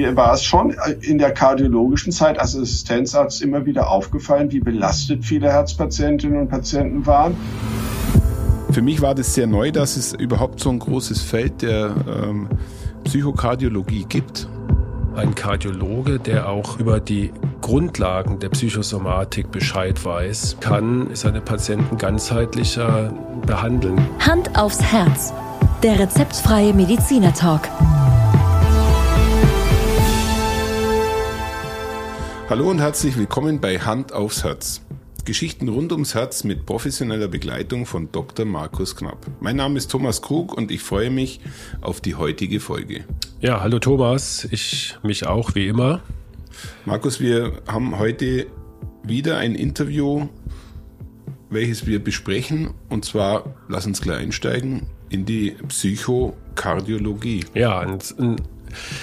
mir war es schon in der kardiologischen Zeit als Assistenzarzt immer wieder aufgefallen, wie belastet viele Herzpatientinnen und Patienten waren. Für mich war das sehr neu, dass es überhaupt so ein großes Feld der ähm, Psychokardiologie gibt. Ein Kardiologe, der auch über die Grundlagen der Psychosomatik Bescheid weiß, kann seine Patienten ganzheitlicher behandeln. Hand aufs Herz. Der rezeptfreie Mediziner Talk. Hallo und herzlich willkommen bei Hand aufs Herz. Geschichten rund ums Herz mit professioneller Begleitung von Dr. Markus Knapp. Mein Name ist Thomas Krug und ich freue mich auf die heutige Folge. Ja, hallo Thomas, ich mich auch wie immer. Markus, wir haben heute wieder ein Interview, welches wir besprechen und zwar, lass uns gleich einsteigen, in die Psychokardiologie. Ja, ein, ein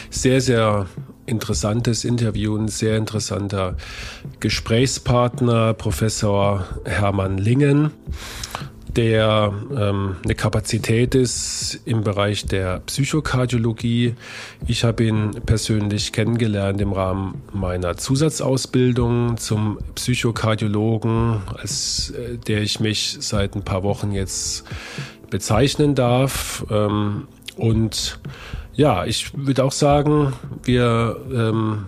sehr, sehr interessantes Interview, ein sehr interessanter Gesprächspartner, Professor Hermann Lingen, der ähm, eine Kapazität ist im Bereich der Psychokardiologie. Ich habe ihn persönlich kennengelernt im Rahmen meiner Zusatzausbildung zum Psychokardiologen, als äh, der ich mich seit ein paar Wochen jetzt bezeichnen darf. Ähm, und ja, ich würde auch sagen, wir ähm,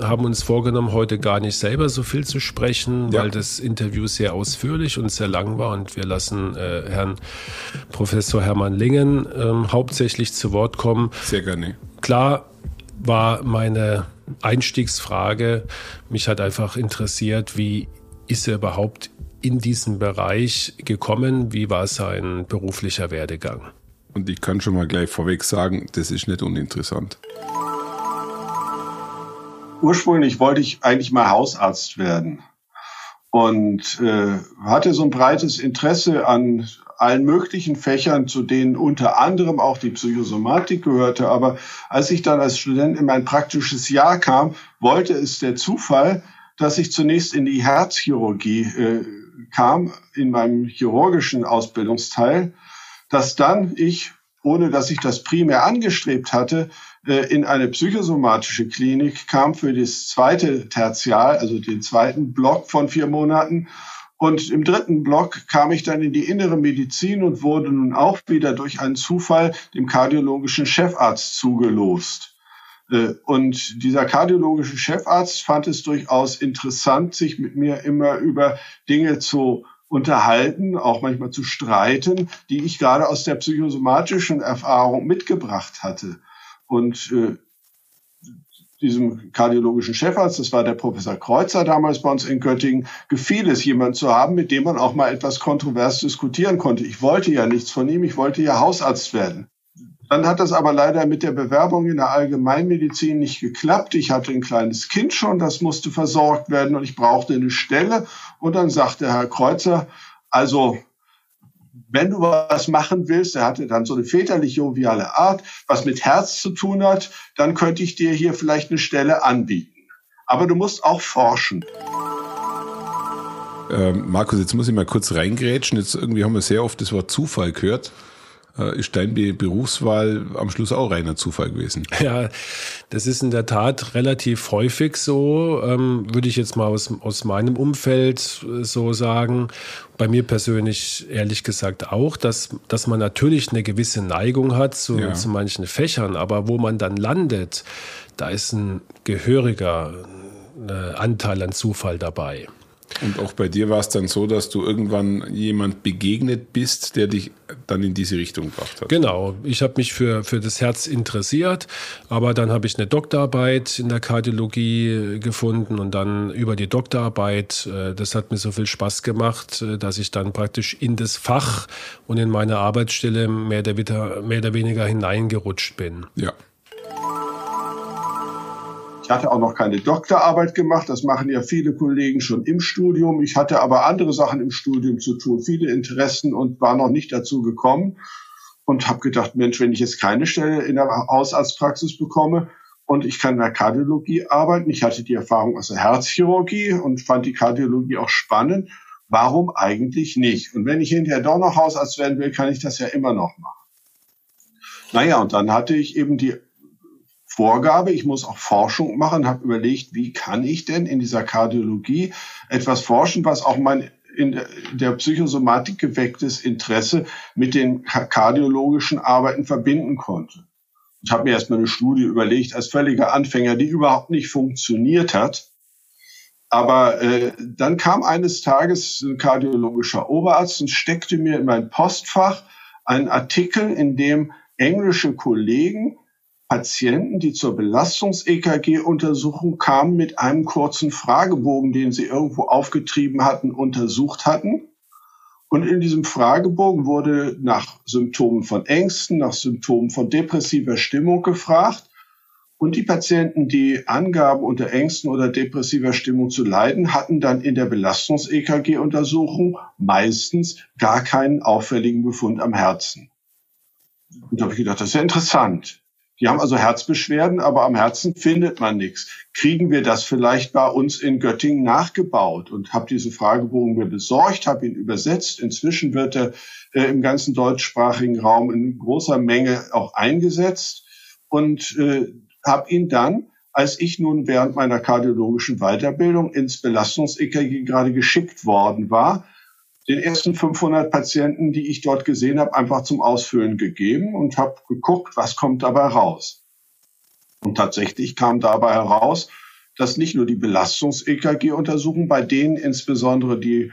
haben uns vorgenommen, heute gar nicht selber so viel zu sprechen, ja. weil das Interview sehr ausführlich und sehr lang war und wir lassen äh, Herrn Professor Hermann Lingen ähm, hauptsächlich zu Wort kommen. Sehr gerne. Klar war meine Einstiegsfrage, mich hat einfach interessiert, wie ist er überhaupt in diesen Bereich gekommen? Wie war sein beruflicher Werdegang? Und ich kann schon mal gleich vorweg sagen, das ist nicht uninteressant. Ursprünglich wollte ich eigentlich mal Hausarzt werden und äh, hatte so ein breites Interesse an allen möglichen Fächern, zu denen unter anderem auch die Psychosomatik gehörte. Aber als ich dann als Student in mein praktisches Jahr kam, wollte es der Zufall, dass ich zunächst in die Herzchirurgie äh, kam, in meinem chirurgischen Ausbildungsteil dass dann ich, ohne dass ich das primär angestrebt hatte, äh, in eine psychosomatische Klinik kam für das zweite Tertial, also den zweiten Block von vier Monaten. Und im dritten Block kam ich dann in die innere Medizin und wurde nun auch wieder durch einen Zufall dem kardiologischen Chefarzt zugelost. Äh, und dieser kardiologische Chefarzt fand es durchaus interessant, sich mit mir immer über Dinge zu unterhalten, auch manchmal zu streiten, die ich gerade aus der psychosomatischen Erfahrung mitgebracht hatte. Und äh, diesem kardiologischen Chefarzt, das war der Professor Kreuzer damals bei uns in Göttingen, gefiel es, jemand zu haben, mit dem man auch mal etwas kontrovers diskutieren konnte. Ich wollte ja nichts von ihm, ich wollte ja Hausarzt werden. Dann hat das aber leider mit der Bewerbung in der Allgemeinmedizin nicht geklappt. Ich hatte ein kleines Kind schon, das musste versorgt werden und ich brauchte eine Stelle. Und dann sagte Herr Kreuzer, also wenn du was machen willst, er hatte dann so eine väterlich joviale Art, was mit Herz zu tun hat, dann könnte ich dir hier vielleicht eine Stelle anbieten. Aber du musst auch forschen. Ähm, Markus, jetzt muss ich mal kurz reingrätschen. Jetzt irgendwie haben wir sehr oft das Wort Zufall gehört. Äh, ist deine Berufswahl am Schluss auch reiner Zufall gewesen? Ja, das ist in der Tat relativ häufig so, ähm, würde ich jetzt mal aus, aus meinem Umfeld äh, so sagen. Bei mir persönlich ehrlich gesagt auch, dass, dass man natürlich eine gewisse Neigung hat zu, ja. zu manchen Fächern, aber wo man dann landet, da ist ein gehöriger äh, Anteil an Zufall dabei. Und auch bei dir war es dann so, dass du irgendwann jemand begegnet bist, der dich dann in diese Richtung gebracht hat. Genau. Ich habe mich für, für das Herz interessiert, aber dann habe ich eine Doktorarbeit in der Kardiologie gefunden und dann über die Doktorarbeit, äh, das hat mir so viel Spaß gemacht, äh, dass ich dann praktisch in das Fach und in meine Arbeitsstelle mehr oder, mehr oder weniger hineingerutscht bin. Ja. Ich hatte auch noch keine Doktorarbeit gemacht. Das machen ja viele Kollegen schon im Studium. Ich hatte aber andere Sachen im Studium zu tun, viele Interessen und war noch nicht dazu gekommen und habe gedacht, Mensch, wenn ich jetzt keine Stelle in der Hausarztpraxis bekomme und ich kann in der Kardiologie arbeiten, ich hatte die Erfahrung aus der Herzchirurgie und fand die Kardiologie auch spannend. Warum eigentlich nicht? Und wenn ich hinterher doch noch Hausarzt werden will, kann ich das ja immer noch machen. Naja, und dann hatte ich eben die Vorgabe, ich muss auch Forschung machen, habe überlegt, wie kann ich denn in dieser Kardiologie etwas forschen, was auch mein in der Psychosomatik gewecktes Interesse mit den kardiologischen Arbeiten verbinden konnte. Ich habe mir erstmal eine Studie überlegt als völliger Anfänger, die überhaupt nicht funktioniert hat. Aber äh, dann kam eines Tages ein kardiologischer Oberarzt und steckte mir in mein Postfach einen Artikel, in dem englische Kollegen Patienten, die zur Belastungs-EKG-Untersuchung kamen, mit einem kurzen Fragebogen, den sie irgendwo aufgetrieben hatten, untersucht hatten. Und in diesem Fragebogen wurde nach Symptomen von Ängsten, nach Symptomen von depressiver Stimmung gefragt. Und die Patienten, die angaben, unter Ängsten oder depressiver Stimmung zu leiden, hatten dann in der Belastungs-EKG-Untersuchung meistens gar keinen auffälligen Befund am Herzen. Und da habe ich gedacht, das ist ja interessant. Die haben also Herzbeschwerden, aber am Herzen findet man nichts. Kriegen wir das vielleicht bei uns in Göttingen nachgebaut? Und habe diesen Fragebogen mir besorgt, habe ihn übersetzt. Inzwischen wird er äh, im ganzen deutschsprachigen Raum in großer Menge auch eingesetzt und äh, habe ihn dann, als ich nun während meiner kardiologischen Weiterbildung ins Belastungs-EKG gerade geschickt worden war, den ersten 500 Patienten, die ich dort gesehen habe, einfach zum Ausfüllen gegeben und habe geguckt, was kommt dabei raus. Und tatsächlich kam dabei heraus, dass nicht nur die Belastungs-EKG-Untersuchungen, bei denen insbesondere die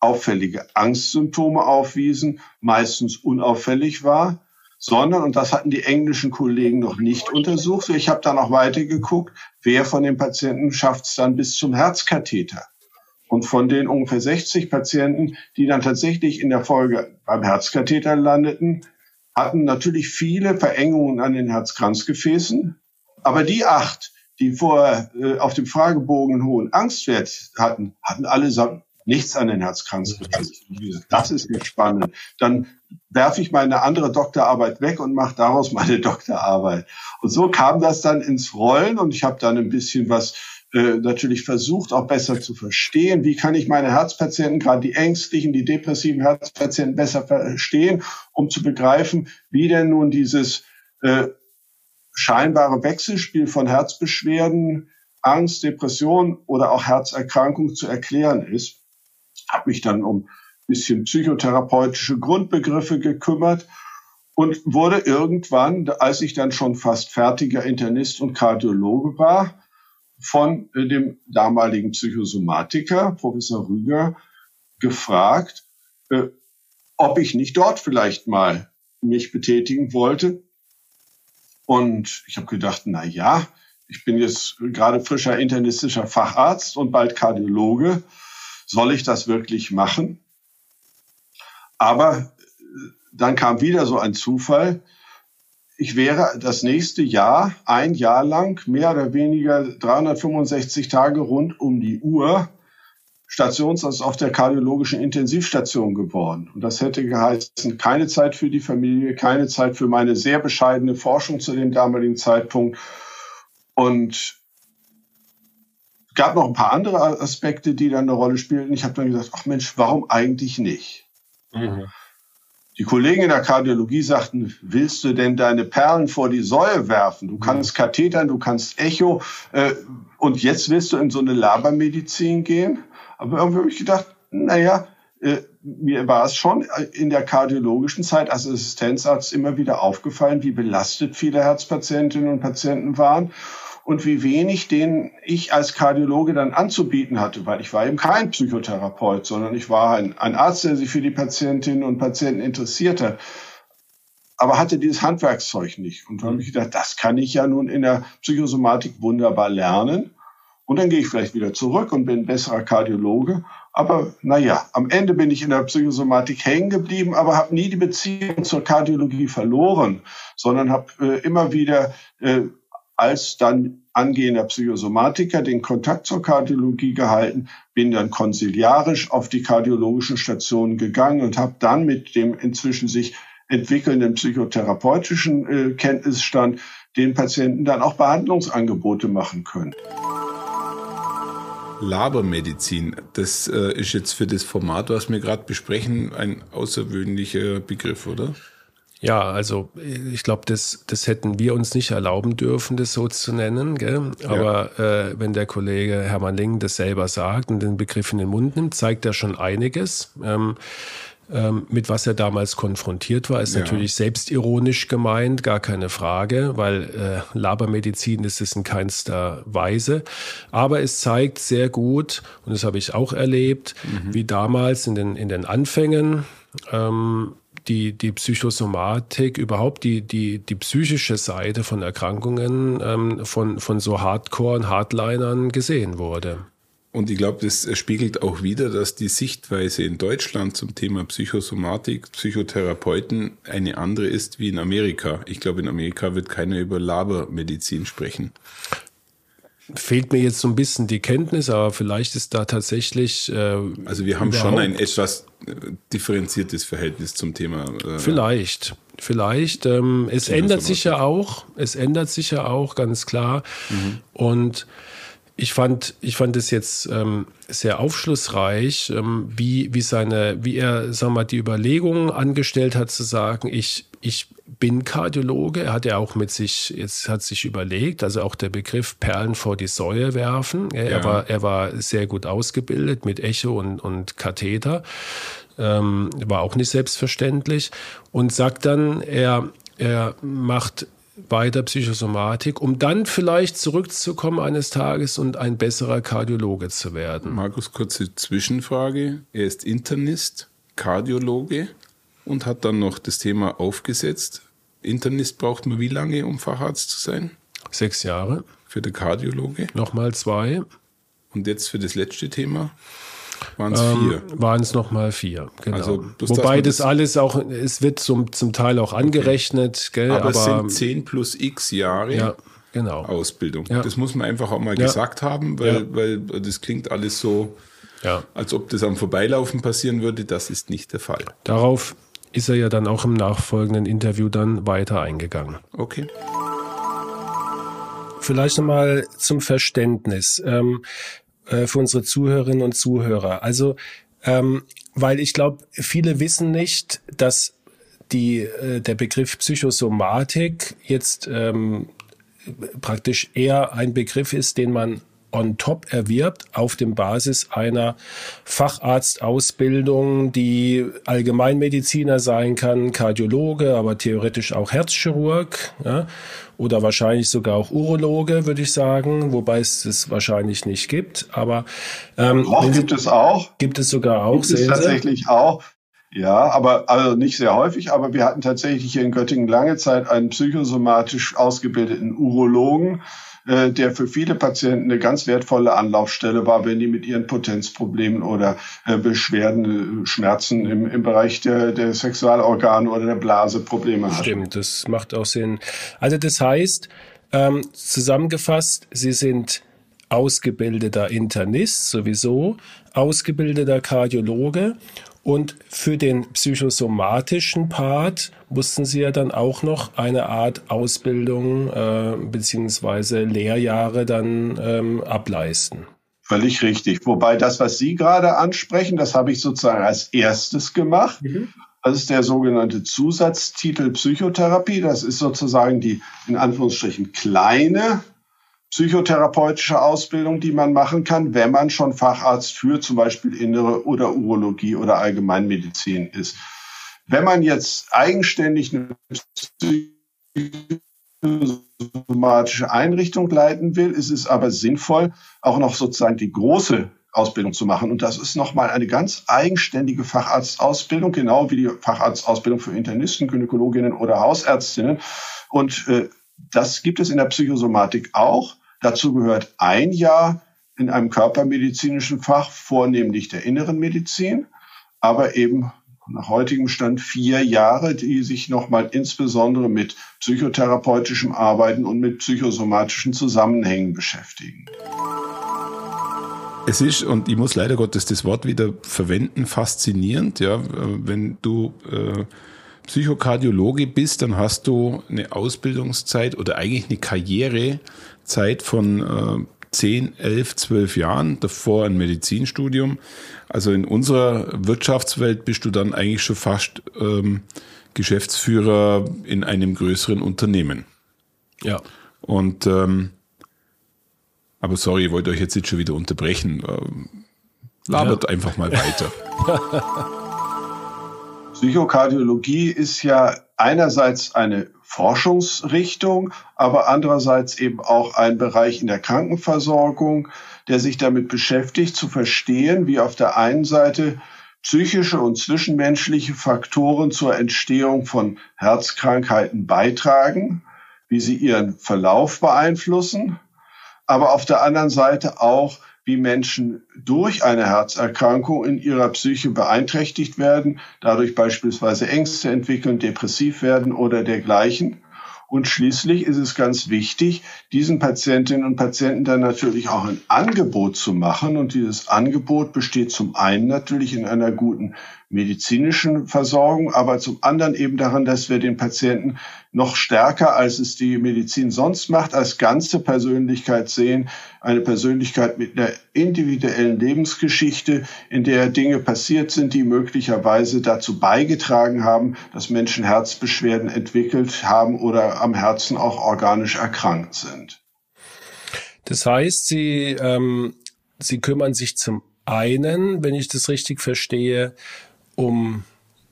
auffällige Angstsymptome aufwiesen, meistens unauffällig war, sondern, und das hatten die englischen Kollegen noch nicht untersucht, ich habe dann auch weitergeguckt, wer von den Patienten schafft es dann bis zum Herzkatheter. Und von den ungefähr 60 Patienten, die dann tatsächlich in der Folge beim Herzkatheter landeten, hatten natürlich viele Verengungen an den Herzkranzgefäßen. Aber die acht, die vorher äh, auf dem Fragebogen einen hohen Angstwert hatten, hatten allesamt nichts an den Herzkranzgefäßen. Das ist nicht spannend. Dann werfe ich meine andere Doktorarbeit weg und mache daraus meine Doktorarbeit. Und so kam das dann ins Rollen und ich habe dann ein bisschen was äh, natürlich versucht, auch besser zu verstehen. Wie kann ich meine Herzpatienten, gerade die ängstlichen, die depressiven Herzpatienten besser verstehen, um zu begreifen, wie denn nun dieses äh, scheinbare Wechselspiel von Herzbeschwerden, Angst, Depression oder auch Herzerkrankung zu erklären ist. Habe mich dann um ein bisschen psychotherapeutische Grundbegriffe gekümmert und wurde irgendwann, als ich dann schon fast fertiger Internist und Kardiologe war, von äh, dem damaligen Psychosomatiker, Professor Rüger, gefragt, äh, ob ich nicht dort vielleicht mal mich betätigen wollte. Und ich habe gedacht, na ja, ich bin jetzt gerade frischer internistischer Facharzt und bald Kardiologe. Soll ich das wirklich machen? Aber äh, dann kam wieder so ein Zufall ich wäre das nächste Jahr, ein Jahr lang, mehr oder weniger 365 Tage rund um die Uhr Stationsarzt auf der kardiologischen Intensivstation geworden. Und das hätte geheißen, keine Zeit für die Familie, keine Zeit für meine sehr bescheidene Forschung zu dem damaligen Zeitpunkt. Und gab noch ein paar andere Aspekte, die dann eine Rolle spielten. Ich habe dann gesagt, ach Mensch, warum eigentlich nicht? Mhm. Die Kollegen in der Kardiologie sagten, willst du denn deine Perlen vor die Säue werfen? Du kannst. Kathetern, du kannst Echo äh, und jetzt willst du in so eine Labermedizin gehen? Aber irgendwie habe ich gedacht, naja, äh, mir war es schon in der kardiologischen Zeit als Assistenzarzt immer wieder aufgefallen, wie belastet viele Herzpatientinnen und Patienten waren und wie wenig den ich als Kardiologe dann anzubieten hatte, weil ich war eben kein Psychotherapeut, sondern ich war ein, ein Arzt, der sich für die Patientinnen und Patienten interessierte, aber hatte dieses Handwerkszeug nicht. Und dann habe ich gedacht, das kann ich ja nun in der Psychosomatik wunderbar lernen. Und dann gehe ich vielleicht wieder zurück und bin ein besserer Kardiologe. Aber naja, am Ende bin ich in der Psychosomatik hängen geblieben, aber habe nie die Beziehung zur Kardiologie verloren, sondern habe äh, immer wieder äh, als dann angehender Psychosomatiker den Kontakt zur Kardiologie gehalten, bin dann konsiliarisch auf die kardiologischen Stationen gegangen und habe dann mit dem inzwischen sich entwickelnden psychotherapeutischen äh, Kenntnisstand den Patienten dann auch Behandlungsangebote machen können. Labermedizin, das äh, ist jetzt für das Format, was wir gerade besprechen, ein außergewöhnlicher Begriff, oder? Ja, also ich glaube, das, das hätten wir uns nicht erlauben dürfen, das so zu nennen. Gell? Aber ja. äh, wenn der Kollege Hermann Ling das selber sagt und den Begriff in den Mund nimmt, zeigt er schon einiges. Ähm, ähm, mit was er damals konfrontiert war, ist ja. natürlich selbstironisch gemeint, gar keine Frage, weil äh, Labermedizin ist es in keinster Weise. Aber es zeigt sehr gut, und das habe ich auch erlebt, mhm. wie damals in den, in den Anfängen ähm, die, die Psychosomatik, überhaupt die, die, die psychische Seite von Erkrankungen ähm, von, von so Hardcore- und Hardlinern gesehen wurde. Und ich glaube, das spiegelt auch wieder, dass die Sichtweise in Deutschland zum Thema Psychosomatik, Psychotherapeuten eine andere ist wie in Amerika. Ich glaube, in Amerika wird keiner über Labermedizin sprechen. Fehlt mir jetzt so ein bisschen die Kenntnis, aber vielleicht ist da tatsächlich. Äh, also wir haben schon ein etwas äh, differenziertes Verhältnis zum Thema. Äh, vielleicht, vielleicht. Ähm, es ändert sich ja auch. Es ändert sich ja auch ganz klar. Mhm. Und ich fand, ich fand es jetzt ähm, sehr aufschlussreich, ähm, wie, wie seine, wie er, sag mal, die Überlegungen angestellt hat, zu sagen, ich, ich bin Kardiologe. Er hat ja auch mit sich, jetzt hat sich überlegt, also auch der Begriff Perlen vor die Säue werfen. Er, ja. war, er war sehr gut ausgebildet mit Echo und, und Katheter. Ähm, war auch nicht selbstverständlich. Und sagt dann, er, er macht bei der Psychosomatik, um dann vielleicht zurückzukommen eines Tages und ein besserer Kardiologe zu werden. Markus, kurze Zwischenfrage. Er ist Internist, Kardiologe und hat dann noch das Thema aufgesetzt. Internist braucht man wie lange, um Facharzt zu sein? Sechs Jahre. Für den Kardiologe? Nochmal zwei. Und jetzt für das letzte Thema? Waren es ähm, vier? Waren es nochmal vier, genau. Also, Wobei das, das, alles auch, es wird zum, zum Teil auch angerechnet, okay. gell? Aber, aber es sind zehn plus x Jahre. Ja. Genau. Ausbildung. Ja. Das muss man einfach auch mal ja. gesagt haben, weil, ja. weil das klingt alles so, als ob das am Vorbeilaufen passieren würde. Das ist nicht der Fall. Darauf ist er ja dann auch im nachfolgenden Interview dann weiter eingegangen. Okay. Vielleicht nochmal zum Verständnis. Ähm, äh, für unsere Zuhörerinnen und Zuhörer. Also, ähm, weil ich glaube, viele wissen nicht, dass die, äh, der Begriff Psychosomatik jetzt ähm, praktisch eher ein Begriff ist, den man on top erwirbt auf dem Basis einer Facharztausbildung, die Allgemeinmediziner sein kann, Kardiologe, aber theoretisch auch Herzchirurg ja, oder wahrscheinlich sogar auch Urologe, würde ich sagen, wobei es es wahrscheinlich nicht gibt. Aber ähm, auch gibt es auch. Gibt es sogar auch. Gibt es tatsächlich auch. Ja, aber also nicht sehr häufig, aber wir hatten tatsächlich hier in Göttingen lange Zeit einen psychosomatisch ausgebildeten Urologen, äh, der für viele Patienten eine ganz wertvolle Anlaufstelle war, wenn die mit ihren Potenzproblemen oder äh, Beschwerden, äh, Schmerzen im, im Bereich der, der Sexualorgane oder der Blase Probleme hatten. Stimmt, das macht auch Sinn. Also das heißt, ähm, zusammengefasst, Sie sind ausgebildeter Internist sowieso, ausgebildeter Kardiologe und für den psychosomatischen Part mussten sie ja dann auch noch eine Art Ausbildung äh, beziehungsweise Lehrjahre dann ähm, ableisten. Völlig richtig. Wobei das, was Sie gerade ansprechen, das habe ich sozusagen als erstes gemacht. Mhm. Das ist der sogenannte Zusatztitel Psychotherapie. Das ist sozusagen die in Anführungsstrichen kleine psychotherapeutische Ausbildung, die man machen kann, wenn man schon Facharzt für zum Beispiel Innere oder Urologie oder Allgemeinmedizin ist. Wenn man jetzt eigenständig eine psychosomatische Einrichtung leiten will, ist es aber sinnvoll, auch noch sozusagen die große Ausbildung zu machen. Und das ist nochmal eine ganz eigenständige Facharztausbildung, genau wie die Facharztausbildung für Internisten, Gynäkologinnen oder Hausärztinnen. Und äh, das gibt es in der Psychosomatik auch. Dazu gehört ein Jahr in einem körpermedizinischen Fach, vornehmlich der inneren Medizin, aber eben nach heutigem Stand vier Jahre, die sich nochmal insbesondere mit psychotherapeutischem Arbeiten und mit psychosomatischen Zusammenhängen beschäftigen. Es ist, und ich muss leider Gottes das Wort wieder verwenden, faszinierend, ja, wenn du äh, Psychokardiologe bist, dann hast du eine Ausbildungszeit oder eigentlich eine Karrierezeit von äh, 10, 11, 12 Jahren, davor ein Medizinstudium. Also in unserer Wirtschaftswelt bist du dann eigentlich schon fast ähm, Geschäftsführer in einem größeren Unternehmen. Ja. Und ähm, aber sorry, ich wollte euch jetzt nicht schon wieder unterbrechen. Ähm, labert ja. einfach mal weiter. Psychokardiologie ist ja einerseits eine Forschungsrichtung, aber andererseits eben auch ein Bereich in der Krankenversorgung, der sich damit beschäftigt, zu verstehen, wie auf der einen Seite psychische und zwischenmenschliche Faktoren zur Entstehung von Herzkrankheiten beitragen, wie sie ihren Verlauf beeinflussen, aber auf der anderen Seite auch, wie Menschen durch eine Herzerkrankung in ihrer Psyche beeinträchtigt werden, dadurch beispielsweise Ängste entwickeln, depressiv werden oder dergleichen. Und schließlich ist es ganz wichtig, diesen Patientinnen und Patienten dann natürlich auch ein Angebot zu machen. Und dieses Angebot besteht zum einen natürlich in einer guten medizinischen Versorgung, aber zum anderen eben daran, dass wir den Patienten noch stärker, als es die Medizin sonst macht, als ganze Persönlichkeit sehen. Eine Persönlichkeit mit einer individuellen Lebensgeschichte, in der Dinge passiert sind, die möglicherweise dazu beigetragen haben, dass Menschen Herzbeschwerden entwickelt haben oder am Herzen auch organisch erkrankt sind. Das heißt, Sie, ähm, Sie kümmern sich zum einen, wenn ich das richtig verstehe, um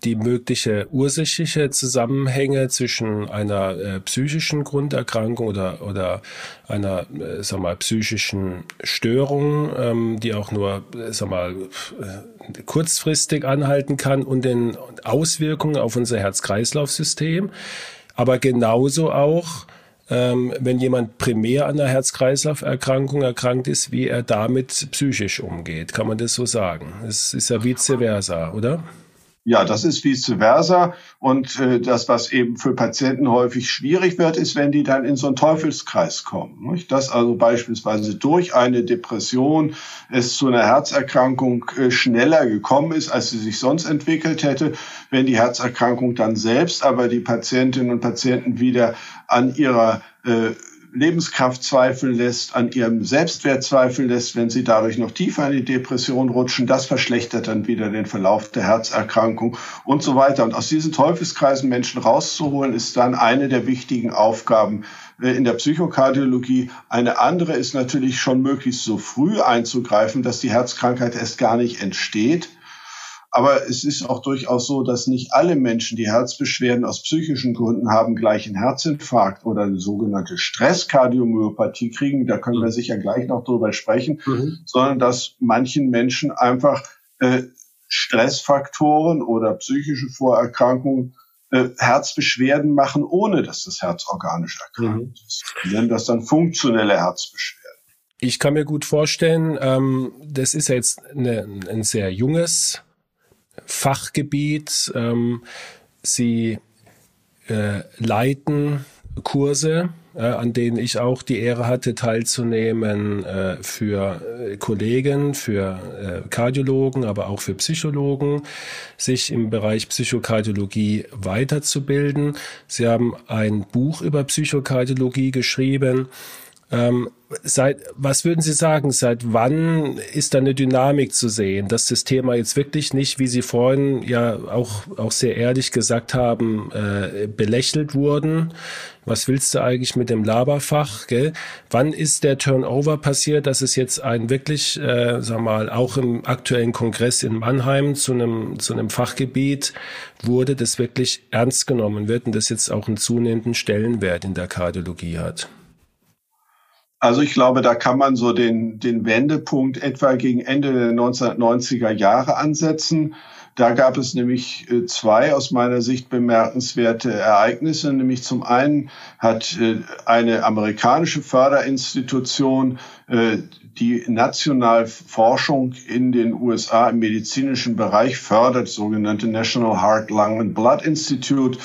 die mögliche ursächliche Zusammenhänge zwischen einer äh, psychischen Grunderkrankung oder, oder einer, äh, sag mal, psychischen Störung, ähm, die auch nur, äh, sag mal, äh, kurzfristig anhalten kann und den Auswirkungen auf unser Herz-Kreislauf-System. Aber genauso auch, wenn jemand primär an einer Herz-Kreislauf-Erkrankung erkrankt ist, wie er damit psychisch umgeht. Kann man das so sagen? Es ist ja vice versa, oder? Ja, das ist vice versa. Und äh, das, was eben für Patienten häufig schwierig wird, ist, wenn die dann in so einen Teufelskreis kommen. Nicht? Dass also beispielsweise durch eine Depression es zu einer Herzerkrankung äh, schneller gekommen ist, als sie sich sonst entwickelt hätte. Wenn die Herzerkrankung dann selbst aber die Patientinnen und Patienten wieder an ihrer äh, Lebenskraft zweifeln lässt, an ihrem Selbstwert zweifeln lässt, wenn sie dadurch noch tiefer in die Depression rutschen. Das verschlechtert dann wieder den Verlauf der Herzerkrankung und so weiter. Und aus diesen Teufelskreisen Menschen rauszuholen, ist dann eine der wichtigen Aufgaben äh, in der Psychokardiologie. Eine andere ist natürlich schon möglichst so früh einzugreifen, dass die Herzkrankheit erst gar nicht entsteht aber es ist auch durchaus so, dass nicht alle Menschen, die Herzbeschwerden aus psychischen Gründen haben, gleich einen Herzinfarkt oder eine sogenannte Stresskardiomyopathie kriegen. Da können wir mhm. sicher gleich noch drüber sprechen, mhm. sondern dass manchen Menschen einfach äh, Stressfaktoren oder psychische Vorerkrankungen äh, Herzbeschwerden machen, ohne dass das Herz organisch erkrankt mhm. ist. Wir nennen das dann funktionelle Herzbeschwerden. Ich kann mir gut vorstellen, ähm, das ist ja jetzt eine, ein sehr junges Fachgebiet. Ähm, sie äh, leiten Kurse, äh, an denen ich auch die Ehre hatte, teilzunehmen äh, für äh, Kollegen, für äh, Kardiologen, aber auch für Psychologen, sich im Bereich Psychokardiologie weiterzubilden. Sie haben ein Buch über Psychokardiologie geschrieben. Ähm, Seit, was würden Sie sagen, seit wann ist da eine Dynamik zu sehen, dass das Thema jetzt wirklich nicht, wie Sie vorhin ja auch, auch sehr ehrlich gesagt haben, äh, belächelt wurden? Was willst du eigentlich mit dem Laberfach? Gell? Wann ist der Turnover passiert, dass es jetzt ein wirklich, äh, sag mal, auch im aktuellen Kongress in Mannheim zu einem, zu einem Fachgebiet wurde, das wirklich ernst genommen wird und das jetzt auch einen zunehmenden Stellenwert in der Kardiologie hat? Also ich glaube, da kann man so den, den Wendepunkt etwa gegen Ende der 1990er Jahre ansetzen. Da gab es nämlich äh, zwei aus meiner Sicht bemerkenswerte Ereignisse. Nämlich zum einen hat äh, eine amerikanische Förderinstitution äh, die national Forschung in den USA im medizinischen Bereich fördert, sogenannte National Heart, Lung and Blood Institute,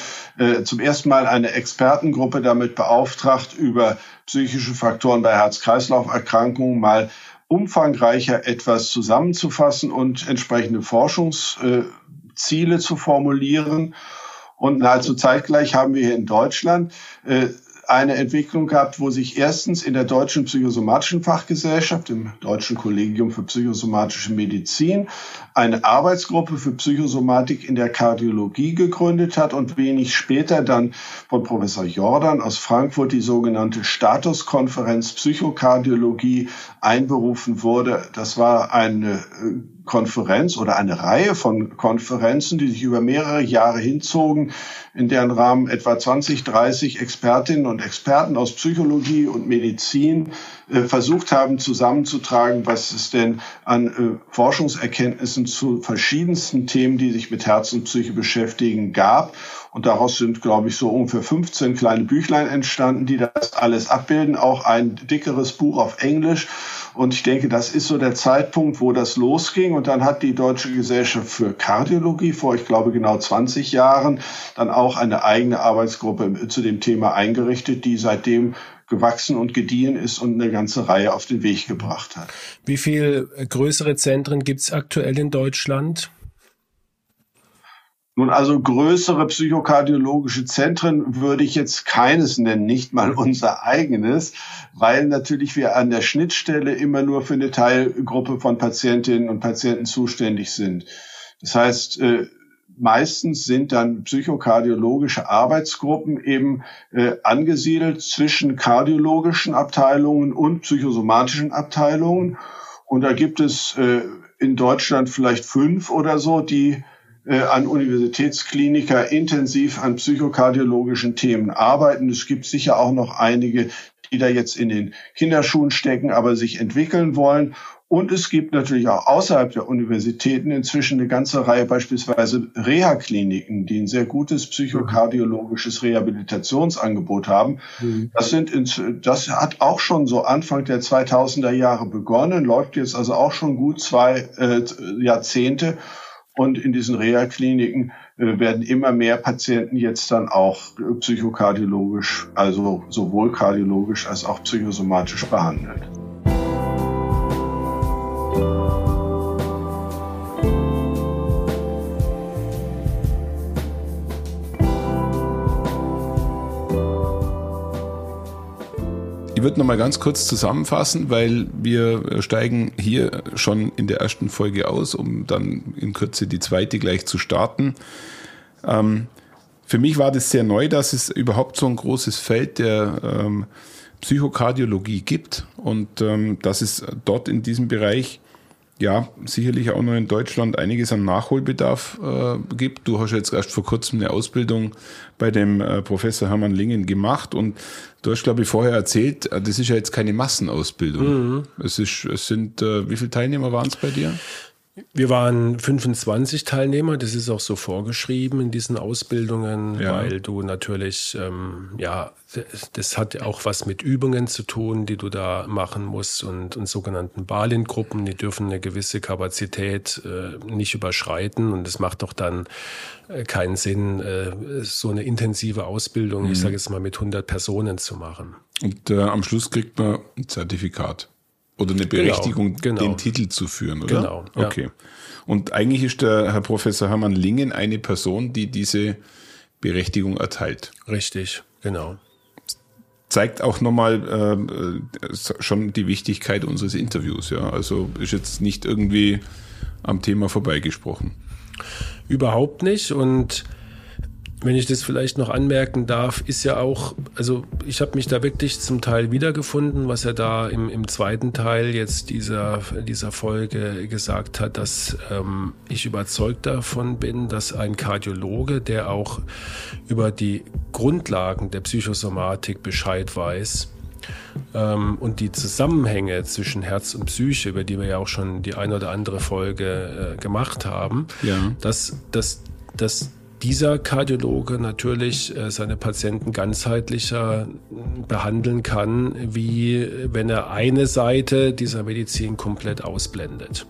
zum ersten Mal eine Expertengruppe damit beauftragt, über psychische Faktoren bei Herz-Kreislauf-Erkrankungen mal umfangreicher etwas zusammenzufassen und entsprechende Forschungsziele zu formulieren. Und nahezu zeitgleich haben wir hier in Deutschland äh, eine Entwicklung gehabt, wo sich erstens in der Deutschen Psychosomatischen Fachgesellschaft, im Deutschen Kollegium für Psychosomatische Medizin, eine Arbeitsgruppe für Psychosomatik in der Kardiologie gegründet hat und wenig später dann von Professor Jordan aus Frankfurt die sogenannte Statuskonferenz Psychokardiologie einberufen wurde. Das war eine äh, Konferenz oder eine Reihe von Konferenzen, die sich über mehrere Jahre hinzogen, in deren Rahmen etwa 20, 30 Expertinnen und Experten aus Psychologie und Medizin äh, versucht haben zusammenzutragen, was es denn an äh, Forschungserkenntnissen zu verschiedensten Themen, die sich mit Herz und Psyche beschäftigen, gab. Und daraus sind, glaube ich, so ungefähr 15 kleine Büchlein entstanden, die das alles abbilden. Auch ein dickeres Buch auf Englisch. Und ich denke, das ist so der Zeitpunkt, wo das losging. Und dann hat die Deutsche Gesellschaft für Kardiologie vor, ich glaube, genau 20 Jahren dann auch eine eigene Arbeitsgruppe zu dem Thema eingerichtet, die seitdem gewachsen und gediehen ist und eine ganze Reihe auf den Weg gebracht hat. Wie viel größere Zentren gibt es aktuell in Deutschland? Nun, also größere psychokardiologische Zentren würde ich jetzt keines nennen, nicht mal unser eigenes, weil natürlich wir an der Schnittstelle immer nur für eine Teilgruppe von Patientinnen und Patienten zuständig sind. Das heißt, äh, meistens sind dann psychokardiologische Arbeitsgruppen eben äh, angesiedelt zwischen kardiologischen Abteilungen und psychosomatischen Abteilungen. Und da gibt es äh, in Deutschland vielleicht fünf oder so, die an Universitätskliniker intensiv an psychokardiologischen Themen arbeiten. Es gibt sicher auch noch einige, die da jetzt in den Kinderschuhen stecken, aber sich entwickeln wollen. Und es gibt natürlich auch außerhalb der Universitäten inzwischen eine ganze Reihe beispielsweise Reha-Kliniken, die ein sehr gutes psychokardiologisches Rehabilitationsangebot haben. Mhm. Das sind, das hat auch schon so Anfang der 2000er Jahre begonnen, läuft jetzt also auch schon gut zwei äh, Jahrzehnte. Und in diesen Reha-Kliniken äh, werden immer mehr Patienten jetzt dann auch psychokardiologisch, also sowohl kardiologisch als auch psychosomatisch behandelt. Ich würde noch mal ganz kurz zusammenfassen, weil wir steigen hier schon in der ersten Folge aus, um dann in Kürze die zweite gleich zu starten. Ähm, für mich war das sehr neu, dass es überhaupt so ein großes Feld der ähm, Psychokardiologie gibt und ähm, dass es dort in diesem Bereich ja, sicherlich auch noch in Deutschland einiges an Nachholbedarf äh, gibt. Du hast jetzt erst vor kurzem eine Ausbildung bei dem äh, Professor Hermann Lingen gemacht und du hast, glaube ich, vorher erzählt, äh, das ist ja jetzt keine Massenausbildung. Mhm. Es, ist, es sind, äh, wie viele Teilnehmer waren es bei dir? Wir waren 25 Teilnehmer, das ist auch so vorgeschrieben in diesen Ausbildungen, ja. weil du natürlich, ähm, ja, das hat auch was mit Übungen zu tun, die du da machen musst und, und sogenannten Balin-Gruppen, die dürfen eine gewisse Kapazität äh, nicht überschreiten und es macht doch dann äh, keinen Sinn, äh, so eine intensive Ausbildung, mhm. ich sage jetzt mal mit 100 Personen zu machen. Und äh, am Schluss kriegt man ein Zertifikat. Oder eine genau, Berechtigung, genau, genau. den Titel zu führen, oder? Genau. Ja. Okay. Und eigentlich ist der Herr Professor Hermann Lingen eine Person, die diese Berechtigung erteilt. Richtig, genau. Zeigt auch nochmal äh, schon die Wichtigkeit unseres Interviews, ja. Also ist jetzt nicht irgendwie am Thema vorbeigesprochen. Überhaupt nicht. Und wenn ich das vielleicht noch anmerken darf, ist ja auch, also ich habe mich da wirklich zum Teil wiedergefunden, was er da im, im zweiten Teil jetzt dieser, dieser Folge gesagt hat, dass ähm, ich überzeugt davon bin, dass ein Kardiologe, der auch über die Grundlagen der Psychosomatik Bescheid weiß, ähm, und die Zusammenhänge zwischen Herz und Psyche, über die wir ja auch schon die eine oder andere Folge äh, gemacht haben, ja. dass, dass, dass dieser Kardiologe natürlich äh, seine Patienten ganzheitlicher behandeln kann, wie wenn er eine Seite dieser Medizin komplett ausblendet.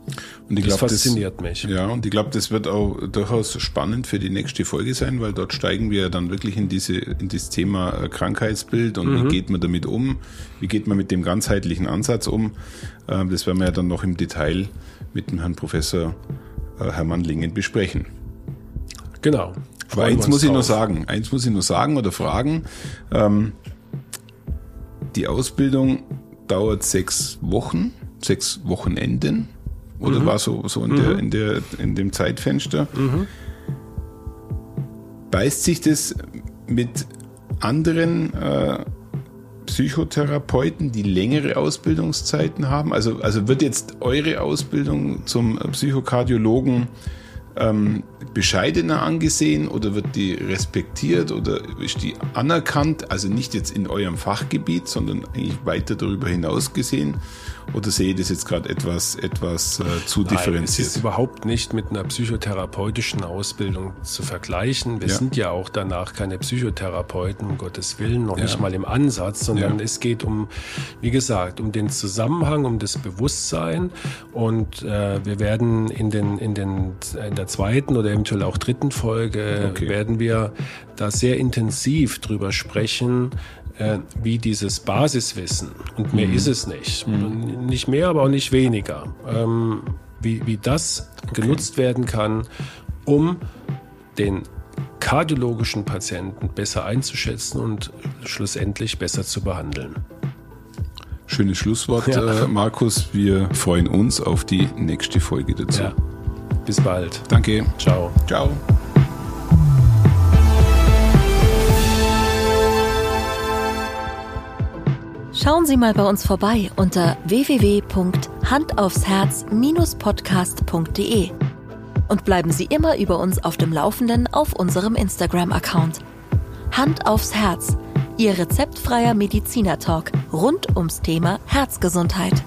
Und ich das glaub, fasziniert das, mich. Ja, und ich glaube, das wird auch durchaus spannend für die nächste Folge sein, weil dort steigen wir dann wirklich in diese in das Thema äh, Krankheitsbild und mhm. wie geht man damit um, wie geht man mit dem ganzheitlichen Ansatz um. Ähm, das werden wir ja dann noch im Detail mit dem Herrn Professor äh, Hermann Lingen besprechen. Genau. Aber eins muss ich drauf. nur sagen, eins muss ich nur sagen oder fragen. Ähm, die Ausbildung dauert sechs Wochen, sechs Wochenenden. Oder mhm. war so, so in, mhm. der, in, der, in dem Zeitfenster. Mhm. Beißt sich das mit anderen äh, Psychotherapeuten, die längere Ausbildungszeiten haben? Also, also wird jetzt eure Ausbildung zum Psychokardiologen ähm, bescheidener angesehen oder wird die respektiert oder ist die anerkannt? Also nicht jetzt in eurem Fachgebiet, sondern eigentlich weiter darüber hinaus gesehen? Oder sehe ich das jetzt gerade etwas, etwas äh, zu Nein, differenziert? Es ist überhaupt nicht mit einer psychotherapeutischen Ausbildung zu vergleichen. Wir ja. sind ja auch danach keine Psychotherapeuten, um Gottes Willen, noch ja. nicht mal im Ansatz, sondern ja. es geht um, wie gesagt, um den Zusammenhang, um das Bewusstsein. Und äh, wir werden in, den, in, den, in der zweiten oder eventuell auch dritten Folge, okay. werden wir da sehr intensiv drüber sprechen, äh, wie dieses Basiswissen, und mehr mhm. ist es nicht, mhm. nicht mehr, aber auch nicht weniger, ähm, wie, wie das okay. genutzt werden kann, um den kardiologischen Patienten besser einzuschätzen und schlussendlich besser zu behandeln. Schönes Schlusswort, ja. äh, Markus. Wir freuen uns auf die nächste Folge dazu. Ja. Bis bald. Danke. Ciao. Ciao. Schauen Sie mal bei uns vorbei unter www.handaufsherz-podcast.de und bleiben Sie immer über uns auf dem Laufenden auf unserem Instagram-Account. Hand aufs Herz, Ihr rezeptfreier Mediziner-Talk rund ums Thema Herzgesundheit.